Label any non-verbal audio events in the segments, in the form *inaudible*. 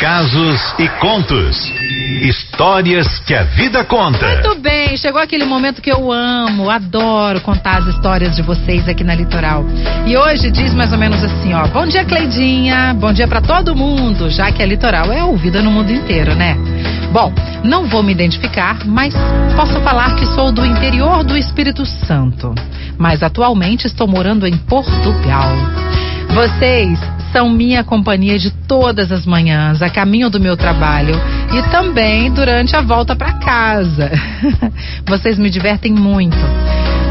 casos e contos. Histórias que a vida conta. Muito bem, chegou aquele momento que eu amo, adoro contar as histórias de vocês aqui na Litoral. E hoje diz mais ou menos assim, ó: Bom dia, Cleidinha. Bom dia para todo mundo, já que a Litoral é ouvida no mundo inteiro, né? Bom, não vou me identificar, mas posso falar que sou do interior do Espírito Santo. Mas atualmente estou morando em Portugal. Vocês são minha companhia de todas as manhãs, a caminho do meu trabalho e também durante a volta para casa. *laughs* Vocês me divertem muito.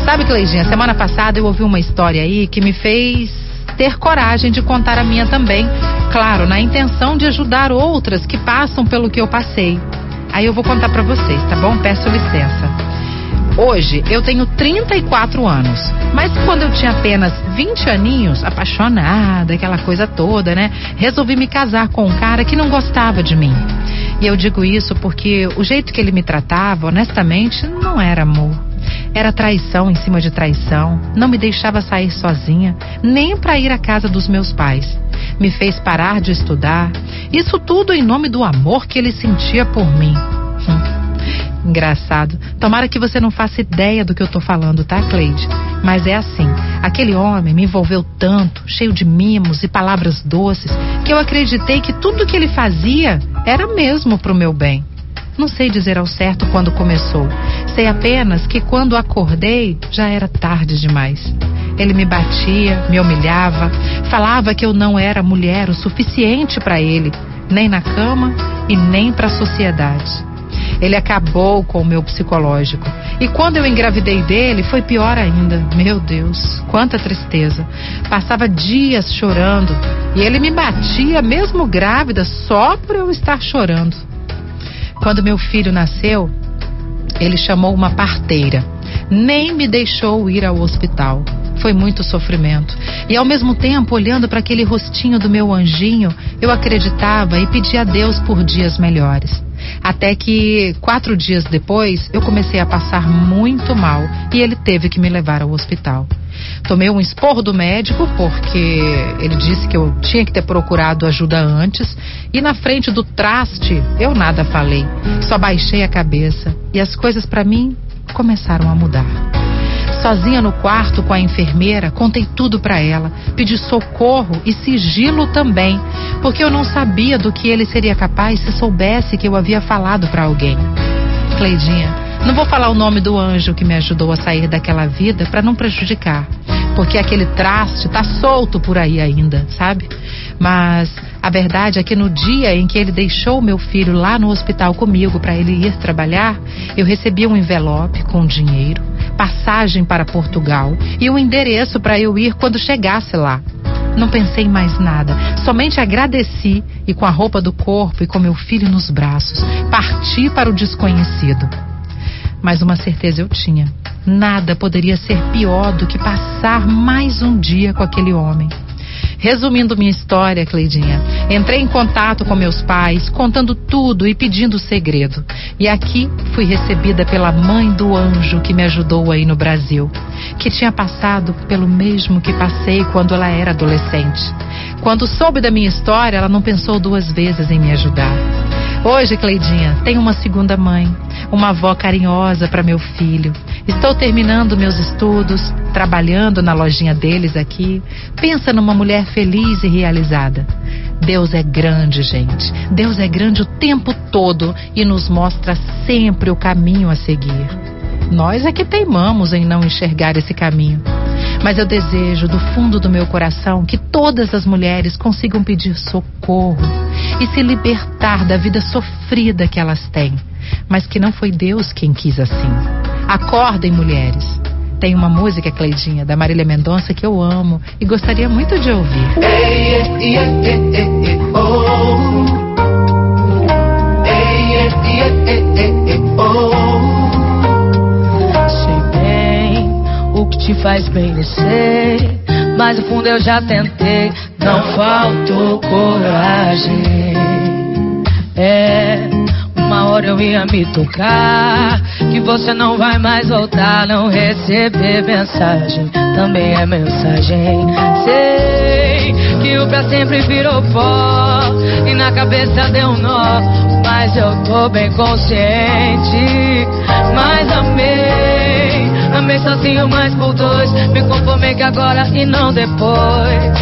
Sabe, Cleidinha, semana passada eu ouvi uma história aí que me fez ter coragem de contar a minha também. Claro, na intenção de ajudar outras que passam pelo que eu passei. Aí eu vou contar para vocês, tá bom? Peço licença. Hoje eu tenho 34 anos, mas quando eu tinha apenas 20 aninhos, apaixonada, aquela coisa toda, né? Resolvi me casar com um cara que não gostava de mim. E eu digo isso porque o jeito que ele me tratava, honestamente, não era amor. Era traição em cima de traição, não me deixava sair sozinha, nem para ir à casa dos meus pais. Me fez parar de estudar. Isso tudo em nome do amor que ele sentia por mim. Engraçado. Tomara que você não faça ideia do que eu tô falando, tá, Cleide? Mas é assim. Aquele homem me envolveu tanto, cheio de mimos e palavras doces, que eu acreditei que tudo que ele fazia era mesmo pro meu bem. Não sei dizer ao certo quando começou. Sei apenas que quando acordei já era tarde demais. Ele me batia, me humilhava, falava que eu não era mulher o suficiente para ele, nem na cama e nem para a sociedade. Ele acabou com o meu psicológico. E quando eu engravidei dele, foi pior ainda. Meu Deus, quanta tristeza. Passava dias chorando e ele me batia, mesmo grávida, só por eu estar chorando. Quando meu filho nasceu, ele chamou uma parteira. Nem me deixou ir ao hospital. Foi muito sofrimento. E ao mesmo tempo, olhando para aquele rostinho do meu anjinho, eu acreditava e pedia a Deus por dias melhores. Até que quatro dias depois eu comecei a passar muito mal e ele teve que me levar ao hospital. Tomei um esporro do médico porque ele disse que eu tinha que ter procurado ajuda antes e na frente do traste eu nada falei, só baixei a cabeça e as coisas para mim começaram a mudar. Sozinha no quarto com a enfermeira, contei tudo para ela, pedi socorro e sigilo também, porque eu não sabia do que ele seria capaz se soubesse que eu havia falado para alguém. Cleidinha, não vou falar o nome do anjo que me ajudou a sair daquela vida para não prejudicar, porque aquele traste tá solto por aí ainda, sabe? Mas a verdade é que no dia em que ele deixou meu filho lá no hospital comigo para ele ir trabalhar, eu recebi um envelope com dinheiro passagem para Portugal e o endereço para eu ir quando chegasse lá. Não pensei em mais nada, somente agradeci e, com a roupa do corpo e com meu filho nos braços, parti para o desconhecido. Mas uma certeza eu tinha: nada poderia ser pior do que passar mais um dia com aquele homem. Resumindo minha história, Cleidinha, entrei em contato com meus pais, contando tudo e pedindo segredo. E aqui fui recebida pela mãe do anjo que me ajudou aí no Brasil, que tinha passado pelo mesmo que passei quando ela era adolescente. Quando soube da minha história, ela não pensou duas vezes em me ajudar. Hoje, Cleidinha, tenho uma segunda mãe, uma avó carinhosa para meu filho. Estou terminando meus estudos, trabalhando na lojinha deles aqui. Pensa numa mulher feliz e realizada. Deus é grande, gente. Deus é grande o tempo todo e nos mostra sempre o caminho a seguir. Nós é que teimamos em não enxergar esse caminho. Mas eu desejo do fundo do meu coração que todas as mulheres consigam pedir socorro e se libertar da vida sofrida que elas têm, mas que não foi Deus quem quis assim. Acordem, mulheres. Tem uma música, Cleidinha, da Marília Mendonça que eu amo e gostaria muito de ouvir. Sei bem o que te faz bem descer, mas no fundo eu já tentei, não faltou coragem. Hora eu ia me tocar, que você não vai mais voltar, não receber mensagem, também é mensagem. Sei que o pra sempre virou pó e na cabeça deu um nó. Mas eu tô bem consciente. Mas amei, amei sozinho, mas por dois. Me conformei que agora e não depois.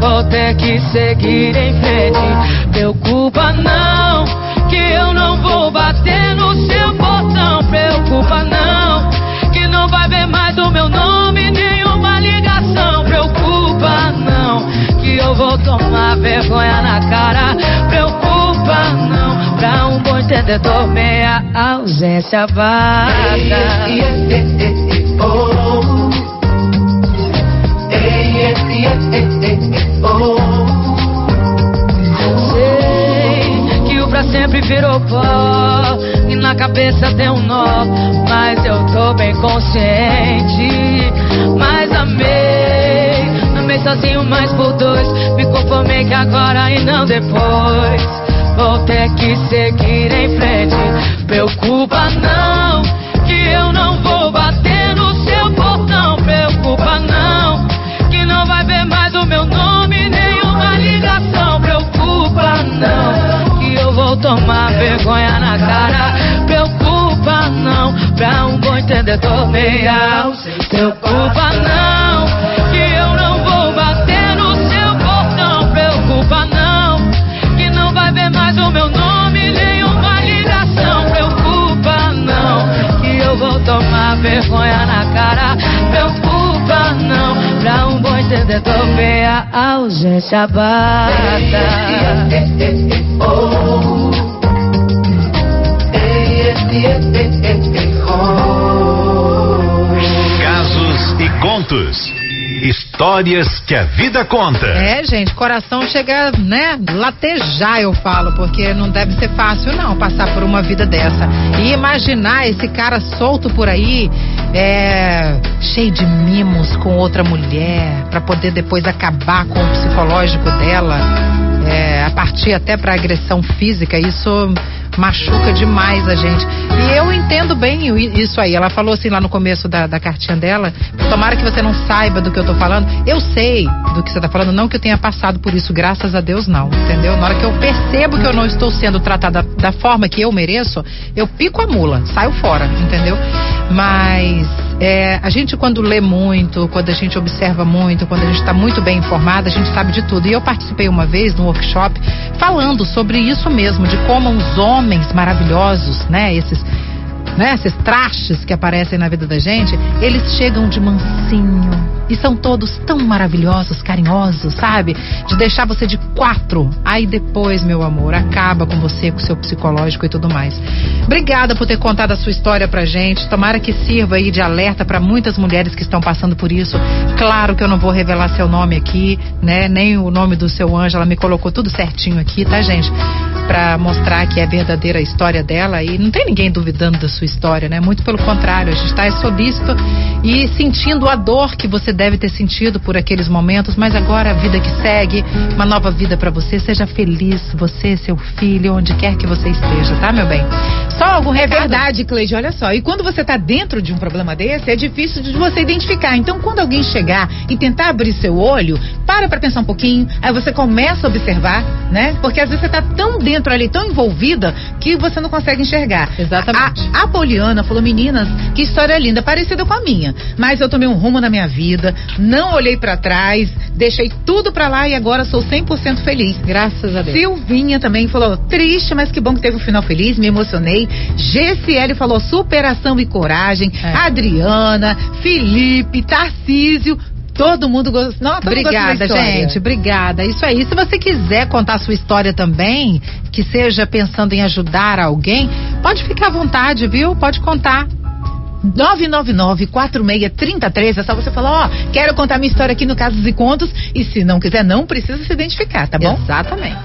Vou ter que seguir em frente. Preocupa não, que eu não vou bater no seu portão. Preocupa não, que não vai ver mais o meu nome, nenhuma ligação. Preocupa não, que eu vou tomar vergonha na cara. Preocupa não, pra um bom entendedor, meia ausência basta. Sei sozinho, mas por dois. Me conformei que agora e não depois. Vou ter que seguir em frente. Preocupa não, que eu não vou bater no seu portão. Preocupa não, que não vai ver mais o meu nome, nenhuma ligação. Preocupa não, que eu vou tomar vergonha na cara. Preocupa não, pra um bom entendedor meia. Preocupa meia ausência basta. Casos e contos. Histórias que a vida conta. É, gente, coração chega, né, latejar, eu falo, porque não deve ser fácil, não, passar por uma vida dessa. E imaginar esse cara solto por aí, é, cheio de mimos com outra mulher, pra poder depois acabar com o psicológico dela, é, a partir até pra agressão física, isso machuca demais a gente. E eu entendo bem isso aí. Ela falou assim lá no começo da, da cartinha dela: tomara que você não saiba do que eu tô falando. Eu sei do que você tá falando, não que eu tenha passado por isso, graças a Deus, não. Entendeu? Na hora que eu percebo que eu não estou sendo tratada da forma que eu mereço, eu pico a mula, saio fora, entendeu? Mas é, a gente, quando lê muito, quando a gente observa muito, quando a gente está muito bem informada, a gente sabe de tudo. E eu participei uma vez num workshop falando sobre isso mesmo, de como os homens maravilhosos, né, esses né, esses trastes que aparecem na vida da gente, eles chegam de mansinho e são todos tão maravilhosos, carinhosos, sabe? De deixar você de quatro. Aí depois, meu amor, acaba com você, com seu psicológico e tudo mais. Obrigada por ter contado a sua história pra gente. Tomara que sirva aí de alerta para muitas mulheres que estão passando por isso. Claro que eu não vou revelar seu nome aqui, né? Nem o nome do seu anjo. Ela me colocou tudo certinho aqui, tá, gente? Pra mostrar que é verdadeira a história dela e não tem ninguém duvidando da sua história, né? Muito pelo contrário, a gente está solícito e sentindo a dor que você deve ter sentido por aqueles momentos, mas agora a vida que segue, uma nova vida pra você. Seja feliz, você, seu filho, onde quer que você esteja, tá, meu bem? Só algum É recado? verdade, Cleide, olha só. E quando você está dentro de um problema desse, é difícil de você identificar. Então, quando alguém chegar e tentar abrir seu olho, para pra pensar um pouquinho, aí você começa a observar, né? Porque às vezes você tá tão dentro ali, tão envolvida, que você não consegue enxergar. Exatamente. A, a Poliana falou, meninas, que história linda, parecida com a minha. Mas eu tomei um rumo na minha vida, não olhei pra trás, deixei tudo pra lá e agora sou 100% feliz. Graças a Deus. Silvinha também falou, triste, mas que bom que teve um final feliz, me emocionei. GCL falou superação e coragem. É. Adriana, Felipe, Tarcísio, todo mundo gostou. Não, todo da Obrigada, gente. Obrigada. Isso aí. Se você quiser contar a sua história também, que seja pensando em ajudar alguém, pode ficar à vontade, viu? Pode contar. 999-4633, é só você falar, ó, quero contar minha história aqui no Casos e Contos. E se não quiser, não precisa se identificar, tá bom? Exatamente.